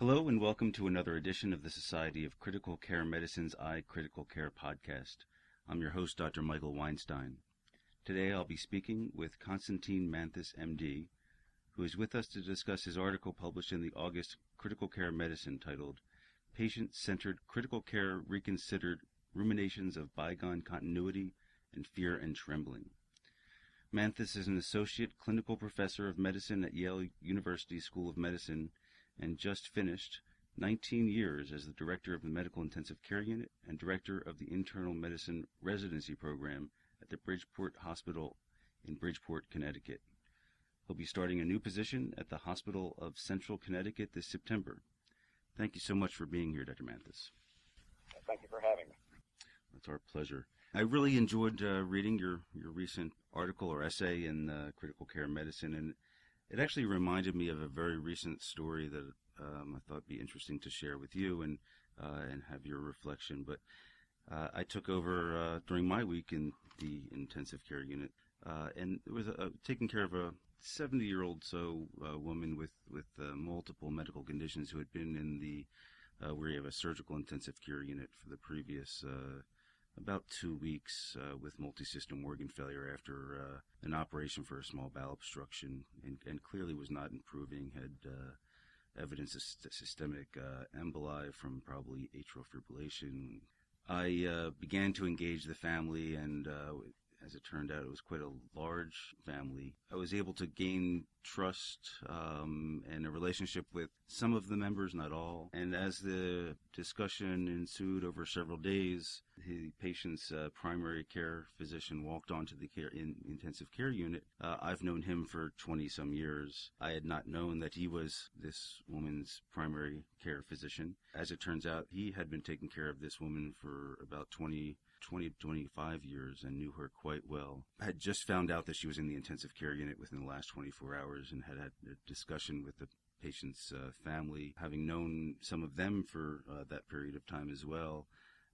Hello and welcome to another edition of the Society of Critical Care Medicine's iCritical Care podcast. I'm your host, Dr. Michael Weinstein. Today I'll be speaking with Constantine Manthous, MD, who is with us to discuss his article published in the August Critical Care Medicine titled Patient Centered Critical Care Reconsidered Ruminations of Bygone Continuity and Fear and Trembling. Manthous is an associate clinical professor of medicine at Yale University School of Medicine and just finished 19 years as the director of the Medical Intensive Care Unit and director of the Internal Medicine Residency Program at the Bridgeport Hospital in Bridgeport, Connecticut. He'll be starting a new position at the Hospital of Central Connecticut this September. Thank you so much for being here, Dr. Manthous. Thank you for having me. It's our pleasure. I really enjoyed uh, reading your, your recent article or essay in uh, Critical Care Medicine, and it actually reminded me of a very recent story that um, I thought be interesting to share with you and uh, and have your reflection. But uh, I took over uh, during my week in the intensive care unit, uh, and it was a, taking care of a 70 year old so uh, woman with with uh, multiple medical conditions who had been in the where you have a surgical intensive care unit for the previous about two weeks uh, with multisystem organ failure after uh, an operation for a small bowel obstruction and, and clearly was not improving, had uh, evidence of systemic uh, emboli from probably atrial fibrillation. I uh, began to engage the family and uh, as it turned out, it was quite a large family. I was able to gain trust um, and a relationship with some of the members, not all. And as the discussion ensued over several days, the patient's uh, primary care physician walked onto the care in intensive care unit. Uh, I've known him for 20 some years. I had not known that he was this woman's primary care physician. As it turns out, he had been taking care of this woman for about 20 20 to 25 years and knew her quite well. I had just found out that she was in the intensive care unit within the last 24 hours and had had a discussion with the patient's uh, family, having known some of them for uh, that period of time as well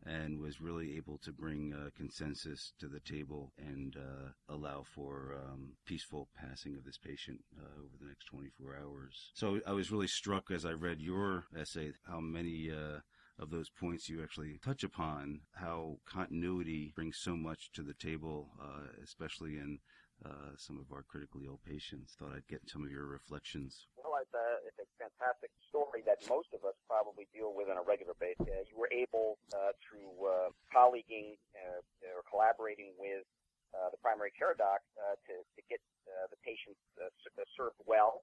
and was really able to bring consensus to the table and uh, allow for um, peaceful passing of this patient uh, over the next 24 hours. So I was really struck as I read your essay how many uh, of those points you actually touch upon, how continuity brings so much to the table, uh, especially in uh, some of our critically ill patients. Thought I'd get some of your reflections. Well, it's a, it's a fantastic story that most of us probably deal with on a regular basis. Uh, you were able, through uh, colleaguing uh, or collaborating with uh, the primary care doc to, to get the patients uh, served well,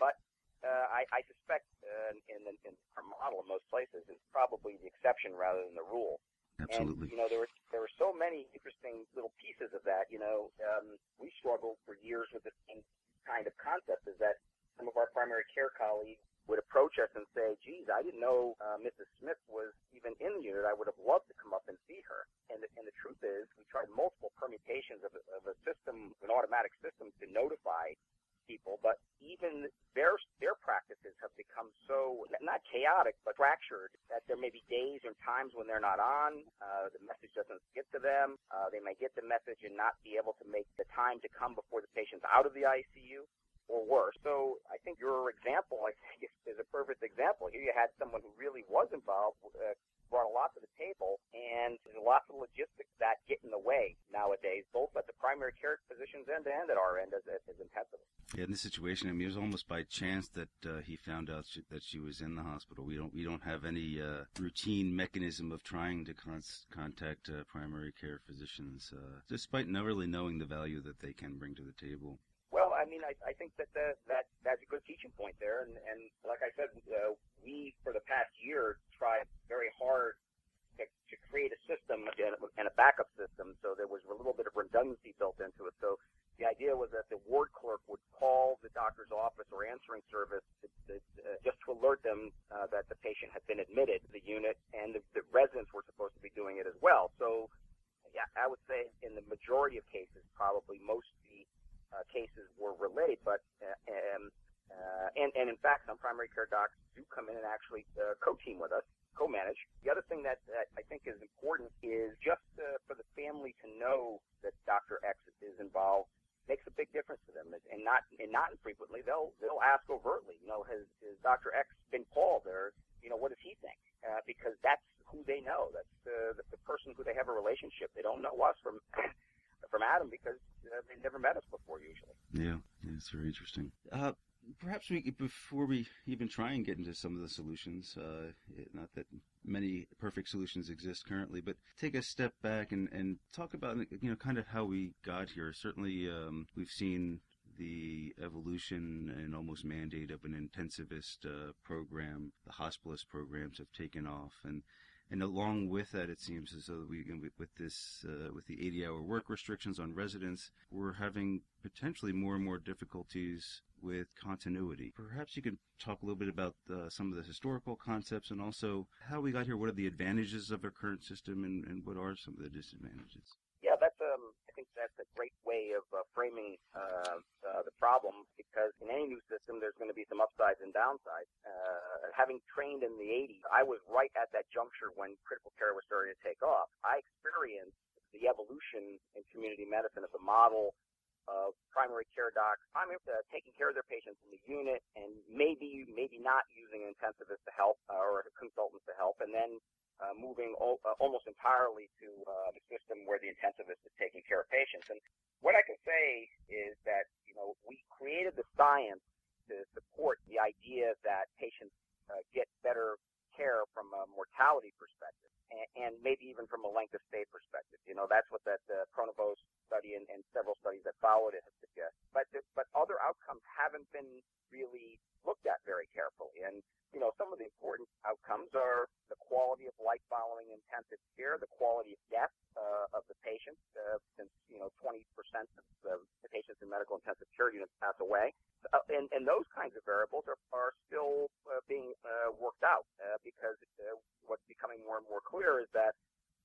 but uh, I, I suspect uh, in, in, in our model in most places is probably the exception rather than the rule. Absolutely. And, you know, there were there were so many interesting little pieces of that. You know, um, we struggled for years with the same kind of concept. Is that some of our primary care colleagues would approach us and say, "Geez, I didn't know uh, Mrs. Smith was even in the unit. I would have loved to come up and see her." And the, and the truth is, we tried multiple permutations of, of a system, an automatic system, to notify people, but even their their practices have become so not chaotic but fractured that there may be days and times when they're not on. Uh, the message doesn't get to them. Uh, they may get the message and not be able to make the time to come before the patient's out of the ICU or worse. So I think your example, I think, is, a perfect example. Here you had someone who really was involved, uh, brought a lot to the table, and there's lots of logistics that get in the way nowadays, both at the primary care physicians end and at our end as, as intensivists. Yeah, in this situation, I mean, it was almost by chance that uh, he found out she, that she was in the hospital. We don't we don't have any uh, routine mechanism of trying to con- contact uh, primary care physicians, uh, despite not really knowing the value that they can bring to the table. Well, I mean, I, I think that the, that that's a good teaching point there, and, and like I said, uh, we for the past year tried very hard to, to create a system and a backup system, so there was a little bit of redundancy built into it. So the idea was that the ward clerk would call the doctor's office or answering service to, to, uh, just to alert them uh, that the patient had been admitted to the unit, and the, the residents were supposed to be doing it as well. So, yeah, I would say in the majority of cases, probably most of the uh, cases were relayed, but uh, um, uh, and and in fact, some primary care docs do come in and actually uh, co-team with us co-manage. The other thing that, that I think is important is just uh, for the family to know that Dr. X is involved makes a big difference to them, and not and not infrequently they'll they'll ask overtly, you know, has, has Dr. X been called, or you know, what does he think? Uh, because that's who they know. That's the, the the person who they have a relationship. They don't know us from from Adam because uh, they've never met us before usually. Yeah, yeah it's very interesting. Uh, perhaps we before we even try and get into some of the solutions uh, not that many perfect solutions exist currently but take a step back and, and talk about you know kind of how we got here. Certainly um, we've seen the evolution and almost mandate of an intensivist uh, program. The hospitalist programs have taken off and and along with that, it seems as though we, with this, uh, with the 80-hour work restrictions on residents, we're having potentially more and more difficulties with continuity. Perhaps you could talk a little bit about uh, some of the historical concepts and also how we got here. What are the advantages of our current system, and, and what are some of the disadvantages? Yeah, that's um, I think that's a great way of uh, framing uh, uh, the problem because in any new system there's going to be some upsides and downsides. Uh, having trained in the 80s, I was right at that juncture when critical care was starting to take off. I experienced the evolution in community medicine of the model of primary care docs, uh, taking care of their patients in the unit, and maybe maybe not using an intensivist to help uh, or a consultant to help, and then uh, moving o- uh, almost entirely to uh, the system where the intensivist is taking care of patients. And what I can say is that you know we created the science to support the idea that patients uh, get better care from a mortality perspective and, maybe even from a length of stay perspective. You know, that's what that uh, study and, and several studies that followed it have suggested. But, but other outcomes haven't been really looked at very carefully. And, you know, some of the important outcomes are the quality of life following intensive care, the quality of death uh, of the patients, uh, since, you know, 20% of the, the patients in medical intensive care units pass away. Uh, and, and those kinds of variables are, are still uh, being uh, worked out uh, because uh, what's becoming more and more clear is that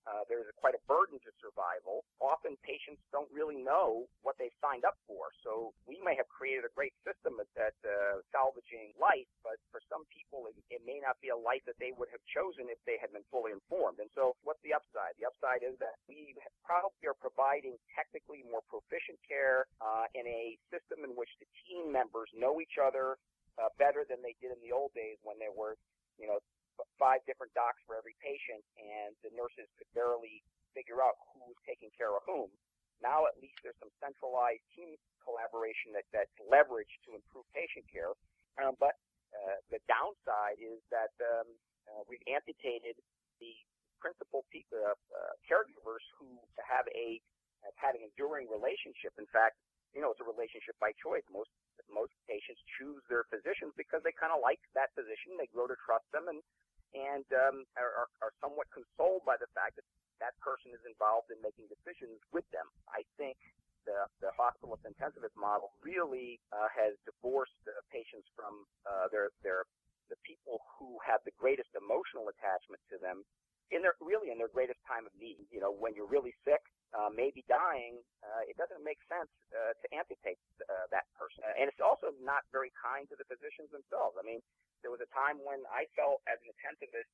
uh, there's quite a burden to survival. Often patients don't really know what they've signed up for. So we may have created a great system at, at uh, salvaging life, but for some people it, it may not be a life that they would have chosen if they had been fully informed. And so what's the upside? The upside is that we probably are providing technically more proficient care uh, in a system in which the team members know each other uh, better than they did in the old days when there were, you know, five different docs for every patient, and the nurses could barely figure out who was taking care of whom. Now at least there's some centralized team collaboration that, that's leveraged to improve patient care. Um, but uh, the downside is that um, uh, we've amputated the principal pe- uh, uh, caregivers who have a have had an enduring relationship. In fact, you know, it's a relationship by choice. Most most patients choose their physicians because they kind of like that physician. They grow to trust them, and and um, are, are somewhat consoled by the fact that that person is involved in making decisions with them. I think the, the hospitalist intensivist model really uh, has divorced uh, patients from uh, their their the people who have the greatest emotional attachment to them in their really in their greatest time of need. You know, when you're really sick, uh, maybe dying, uh, it doesn't make sense uh, to amputate uh, that person, and it's also not very kind to the physicians themselves. I mean, there was a time when I felt as an intensivist,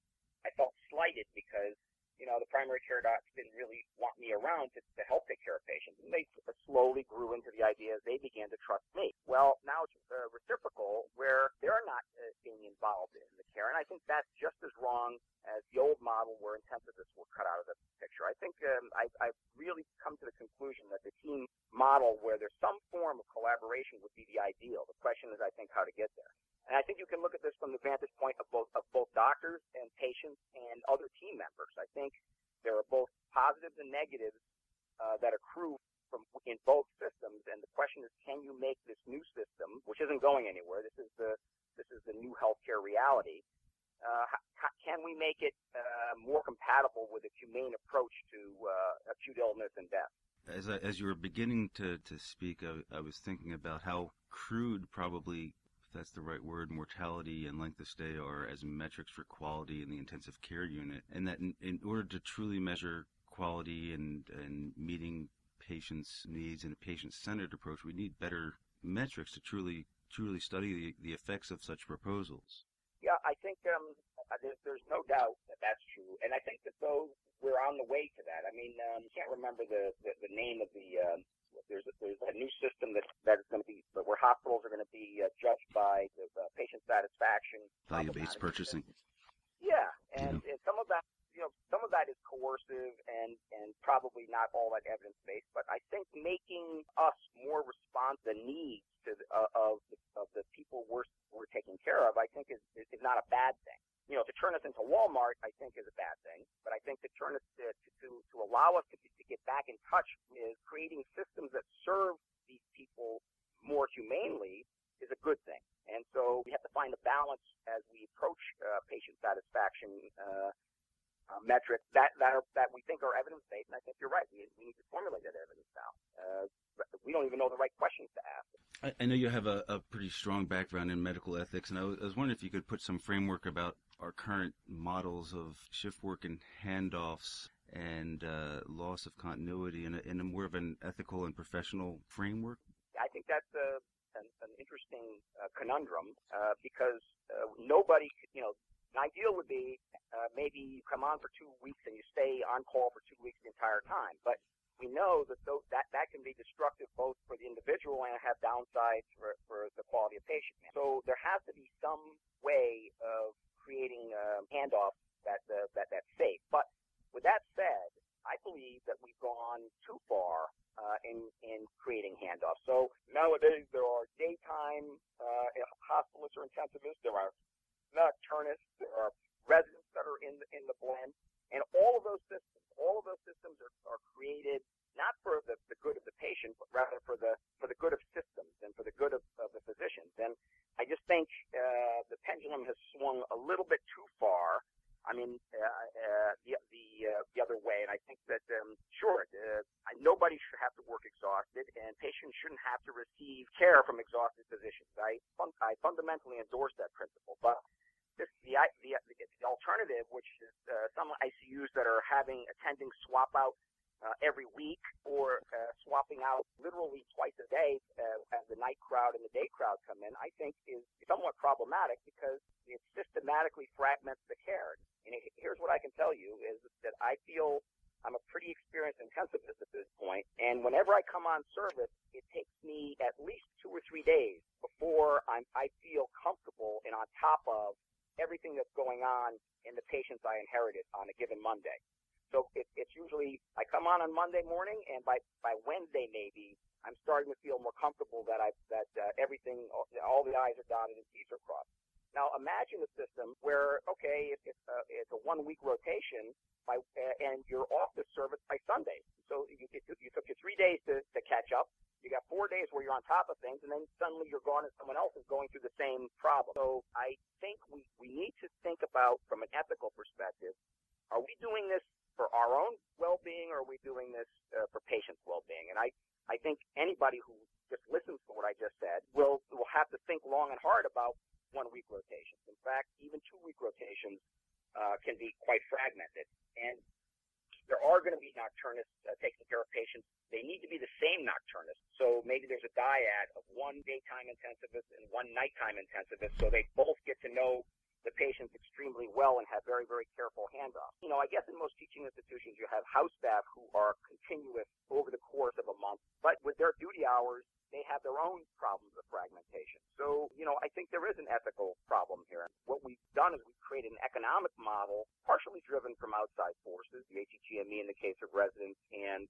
I felt slighted because you know, the primary care docs didn't really want me around to, to help take care of patients. And they slowly grew into the idea they began to trust me. Well, now it's uh, reciprocal where they're not uh, being involved in the care. And I think that's just as wrong as the old model where intensivists were cut out of the picture. I think um, I, I've really come to the conclusion that the team model where there's some form of collaboration would be the ideal. The question is, I think, how to get there. And I think you can look at this from the vantage point of both of both doctors and patients and other team members. I think there are both positives and negatives uh, that accrue from in both systems. And the question is, can you make this new system, which isn't going anywhere? This is the this is the new healthcare reality. Uh, how, can we make it uh, more compatible with a humane approach to uh, acute illness and death? As I, as you were beginning to to speak, I, I was thinking about how crude probably that's the right word, mortality and length of stay are as metrics for quality in the intensive care unit. And that in, in order to truly measure quality and, and meeting patients' needs in a patient-centered approach, we need better metrics to truly truly study the, the effects of such proposals. Yeah, I think um, there's, there's no doubt that that's true, and I think that though we're on the way to that. I mean, um, can't remember the, the, the name of the uh, There's a, there's a new system that that is going to be where hospitals are going to be uh, judged by the, uh, patient satisfaction, value-based purchasing. Yeah, and, and some of that, you know, some of that is coercive and and probably not all that evidence based. But I think making us more responsive to the needs to the, uh, of the, of the people we're we're taking care of, I think is is not a bad thing you know, to turn us into Walmart, I think is a bad thing. But I think to turn us to, to, to allow us to, to get back in touch with creating systems that serve these people more humanely is a good thing. And so we have to find a balance as we approach uh, patient satisfaction uh, uh, metrics that that are that we think are evidence based. And I think you're right. We, we need to formulate that evidence now. Uh, we don't even know the right questions to ask. I, know you have a, a, pretty strong background in medical ethics, and I was wondering if you could put some framework about our current models of shift work and handoffs and uh, loss of continuity in a, in a more of an ethical and professional framework? I think that's a, an, an interesting uh, conundrum uh, because uh, nobody, you know, an ideal would be uh, maybe you come on for two weeks and you stay on call for two weeks the entire time. But we know that those, that that can be destructive both for the individual and have downsides for, for the quality of patient. So there has to be some way of creating um, handoffs that, uh, that that's safe. But with that said, I believe that we've gone too far uh, in in creating handoffs. So nowadays there are daytime uh, hospitalists or intensivists, there are nocturnists, there are residents that are in the, in the blend, and all of those systems, all of those systems are, are created not for the, the good of the patient, but rather for the for the good of systems and for the good of, of the physicians. And I just think uh, the pendulum has swung a little bit too far. I mean, uh, uh, the the uh, the other way, and I think that um, sure, uh, nobody should have to work exhausted, and patients shouldn't have to receive care from exhausted physicians. I fun- I fundamentally endorse that principle, but this, the, the the alternative, which is uh, some ICUs that are having attendings swap out uh, every week or uh, swapping out literally twice a day uh, as the night crowd and the day crowd come in, I think is somewhat problematic because it systematically fragments the care. And here's what I can tell you is that I feel I'm a pretty experienced intensivist at this point, and whenever I come on service, it takes me at least two or three days before I'm, I feel comfortable and on top of everything that's going on in the patients I inherited on a given Monday. So it, it's usually I come on on Monday morning, and by by Wednesday maybe I'm starting to feel more comfortable that I that uh, everything all the I's are dotted and T's are crossed. Now imagine a system where okay, it's a, it's a one week rotation by uh, and you're off the service by Sunday. So you you, you took you three days to, to catch up. You got four days where you're on top of things, and then suddenly you're gone, and someone else is going through the same problem. So I think we we need to think about from an ethical perspective. Are we doing this for our own well-being, or are we doing this uh, for patients' well-being? And I, I think anybody who just listens to what I just said will will have to think long and hard about one-week rotations. In fact, even two-week rotations uh, can be quite fragmented. And there are going to be nocturnists uh, taking care of patients. They need to be the same nocturnist. So maybe there's a dyad of one daytime intensivist and one nighttime intensivist, so they both get to know the patients extremely well and have very, very careful handoffs. You know, I guess in most teaching institutions you have house staff who are continuous over the course of a month, but with their duty hours, they have their own problems of fragmentation. So, you know, I think there is an ethical problem here. What we've done is we've created an economic model, partially driven from outside forces, the ACGME in the case of residents and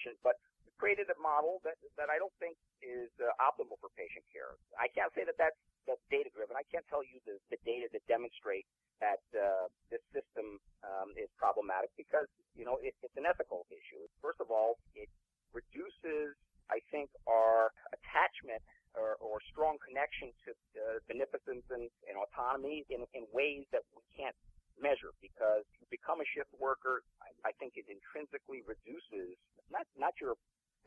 administration, but we created a model that, that I don't think is uh, optimal for patient care. I can't say that that's that's data driven. I can't tell you the, the data that demonstrate that uh, this system um, is problematic because you know it, it's an ethical issue. First of all, it reduces, I think, our attachment or, or strong connection to uh, beneficence and, and autonomy in, in ways that we can't measure because you become a shift worker. I, I think it intrinsically reduces not not your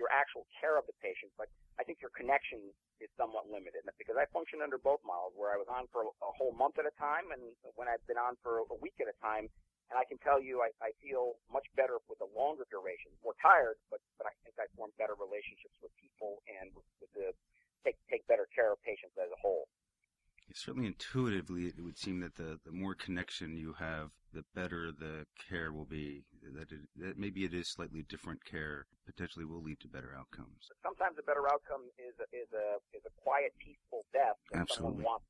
your actual care of the patient, but I think your connection is somewhat limited because I function under both models where I was on for a whole month at a time and when I've been on for a week at a time. And I can tell you, I, I feel much better with the longer duration. More tired, but but I think I form better relationships with people and with, with the take take better care of patients as a whole. Certainly, intuitively, it would seem that the, the more connection you have, the better the care will be. That, it, that maybe it is slightly different care, potentially will lead to better outcomes. Sometimes a better outcome is a, is a is a quiet, peaceful death that Absolutely. someone wants.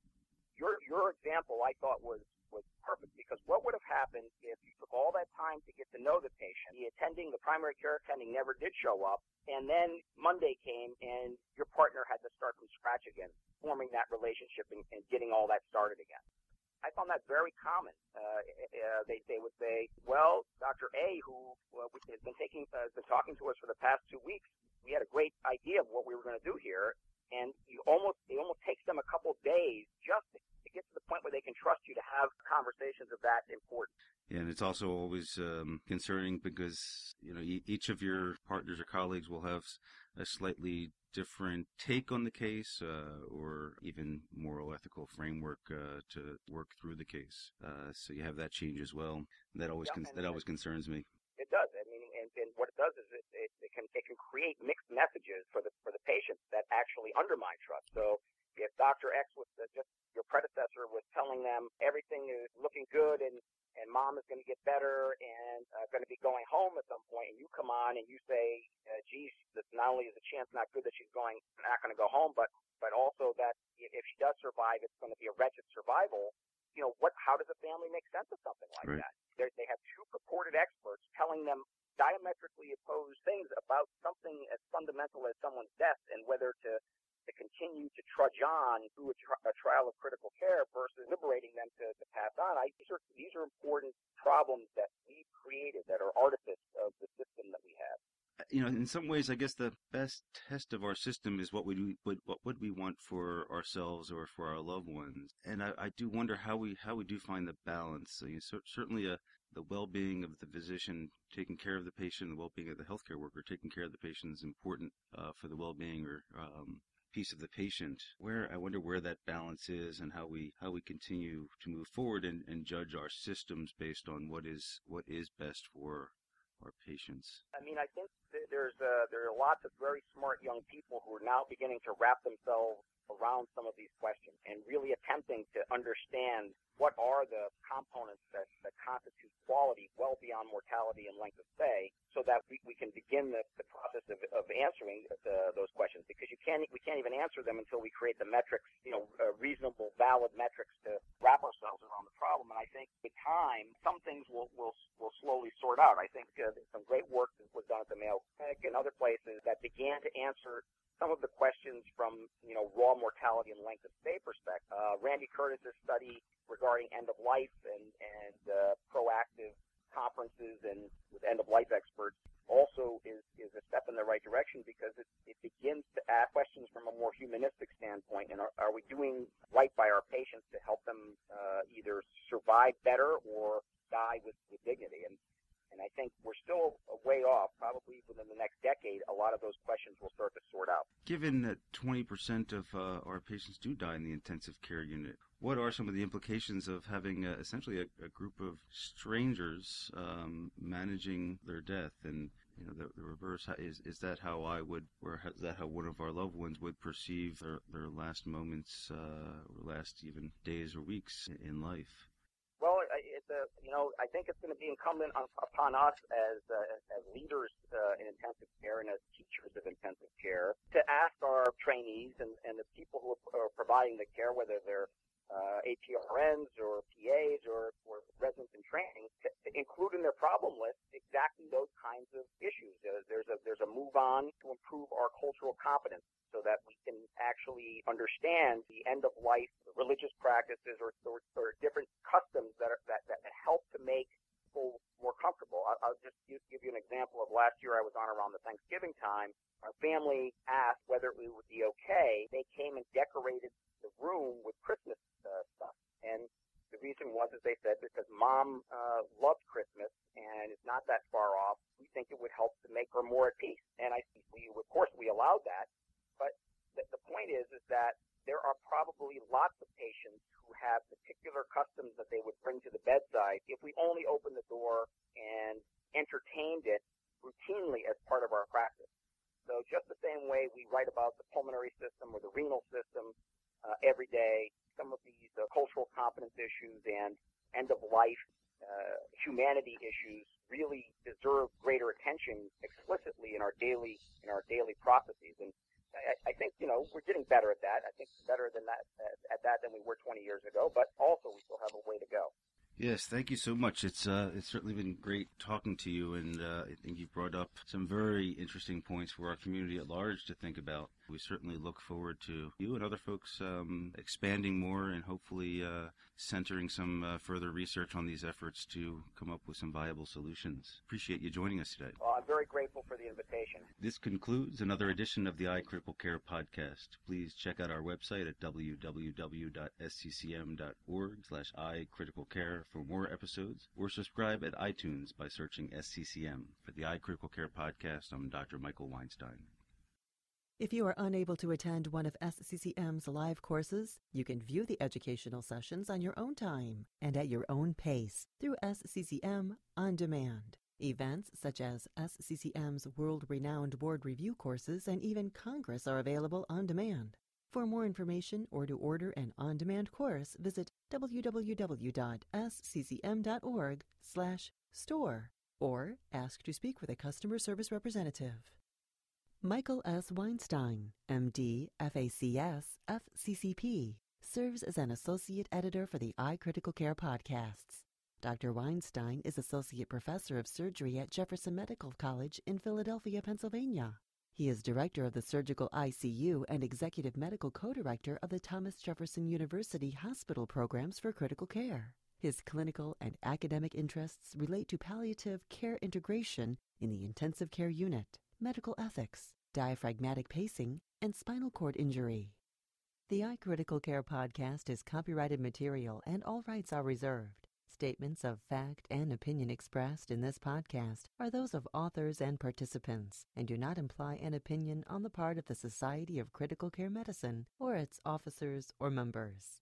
Your your example, I thought was was perfect because what would have happened if you took all that time to get to know the patient, the attending, the primary care attending never did show up, and then Monday came and your partner had to start from scratch again, forming that relationship and, and getting all that started again. I found that very common. Uh, uh, they they would say, "Well, Doctor A, who uh, has been taking uh, has been talking to us for the past two weeks, we had a great idea of what we were going to do here, and you almost it almost takes them a couple days just to get to the point where they can trust you to have conversations of that importance. Yeah, and it's also always um, concerning because you know e- each of your partners or colleagues will have a slightly different take on the case, uh, or even moral ethical framework uh, to work through the case. Uh, so you have that change as well. That always Yeah, con- that always concerns me. It does. I mean, and, and what it does is it, it, it can it can create mixed messages for the for the patient that actually undermine trust. So if Dr. X was uh, just your predecessor was telling them everything is looking good and and mom is going to get better and uh, going to be going home at some point, and you come on and you say, uh, "Geez, that not only is the chance not good that she's going not going to go home, but but also that if she does survive, it's going to be a wretched survival." You know, what? How does a family make sense of something like Right. that? They're, they have two purported experts telling them diametrically opposed things about something as fundamental as someone's death and whether to to continue to trudge on through a, tri- a trial of critical care versus liberating them to, to pass on. I, these are these are important problems that we've created that are artifice of the system that we have. you know, in some ways, I guess the best test of our system is what would we would what would we want for ourselves or for our loved ones. And I, I do wonder how we how we do find the balance. So, you, cer- certainly, a the well-being of the physician taking care of the patient, the well-being of the healthcare worker taking care of the patient is important uh, for the well-being or um, peace of the patient. Where I wonder where that balance is and how we how we continue to move forward and, and judge our systems based on what is what is best for our patients. I mean, I think th- there's uh, there are lots of very smart young people who are now beginning to wrap themselves around some of these questions and really attempting to understand what are the components that, that constitute quality well beyond mortality and length of stay so that we, we can begin the, the process of, of answering the, those questions because you can't we can't even answer them until we create the metrics you know uh, reasonable valid metrics to wrap ourselves around the problem. And I think with time some things will will will slowly sort out. I think uh, some great work was done at the Mayo Clinic and other places that began to answer some of the questions from you know raw mortality and length of stay perspective. Uh, Randy Curtis's study regarding end of life and and uh, proactive conferences and with end of life experts also is is a step in the right direction because it it begins to ask questions from a more humanistic standpoint and are, are we doing right by our patients to help them uh, either survive better or die with, with dignity and and I think we're still a way off. Probably within the next decade, a lot of those questions will start to sort out. Given that 20% of uh, our patients do die in the intensive care unit, what are some of the implications of having uh, essentially a, a, group of strangers um, managing their death? And you know, the, the, reverse is is that how I would, or is that how one of our loved ones would perceive their, their last moments, uh, or last even days or weeks in life? Well, it's a, you know, I think it's going to be incumbent on, upon us as uh, as leaders uh, in intensive care and as teachers of intensive care to ask our trainees and, and the people who are providing the care, whether they're uh, APRNs or PAs or, or residents in training, to, to include in their problem list exactly those kinds of issues. There's a there's a move on to improve our cultural competence so that we can actually understand the end of life religious practices or, or, or different customs that, are, that, that help to make people more comfortable. I'll, I'll just give, give you an example of last year I was on around the Thanksgiving time. Our family asked whether it would be okay. They came and decorated the room with Christmas uh, stuff. And the reason was, as they said, because mom uh, loved Christmas and it's not that far off. We think it would help to make her more at peace. And I, we, of course, we allowed that. Point is, is that there are probably lots of patients who have particular customs that they would bring to the bedside if we only opened the door and entertained it routinely as part of our practice. So just the same way we write about the pulmonary system or the renal system uh, every day, some of these uh, cultural competence issues and end of life uh, humanity issues really deserve greater attention explicitly in our daily in our daily processes. And I, I we're getting better at that. I think better than that at that than we were 20 years ago. But also we still have a way to go. Yes, thank you so much. It's uh, it's certainly been great talking to you, and uh, I think you've brought up some very interesting points for our community at large to think about. We certainly look forward to you and other folks um, expanding more and hopefully uh, centering some uh, further research on these efforts to come up with some viable solutions. Appreciate you joining us today. Well, I'm very grateful for the invitation. This concludes another edition of the iCritical Care podcast. Please check out our website at www.sccm.org slash iCriticalCare for more episodes or subscribe at iTunes by searching SCCM. For the iCritical Care podcast, I'm Dr. Michael Weinstein. If you are unable to attend one of SCCM's live courses, you can view the educational sessions on your own time and at your own pace through SCCM On Demand. Events such as SCCM's world renowned board review courses and even Congress are available on demand. For more information or to order an on demand course, visit www.sccm.org/store or ask to speak with a customer service representative. Michael S. Weinstein, MD, FACS, FCCP, serves as an associate editor for the iCritical Care podcasts. Dr. Weinstein is Associate Professor of Surgery at Jefferson Medical College in Philadelphia, Pennsylvania. He is Director of the Surgical ICU and Executive Medical Co-Director of the Thomas Jefferson University Hospital Programs for Critical Care. His clinical and academic interests relate to palliative care integration in the intensive care unit medical ethics, diaphragmatic pacing, and spinal cord injury. The iCritical Care podcast is copyrighted material and all rights are reserved. Statements of fact and opinion expressed in this podcast are those of authors and participants and do not imply an opinion on the part of the Society of Critical Care Medicine or its officers or members.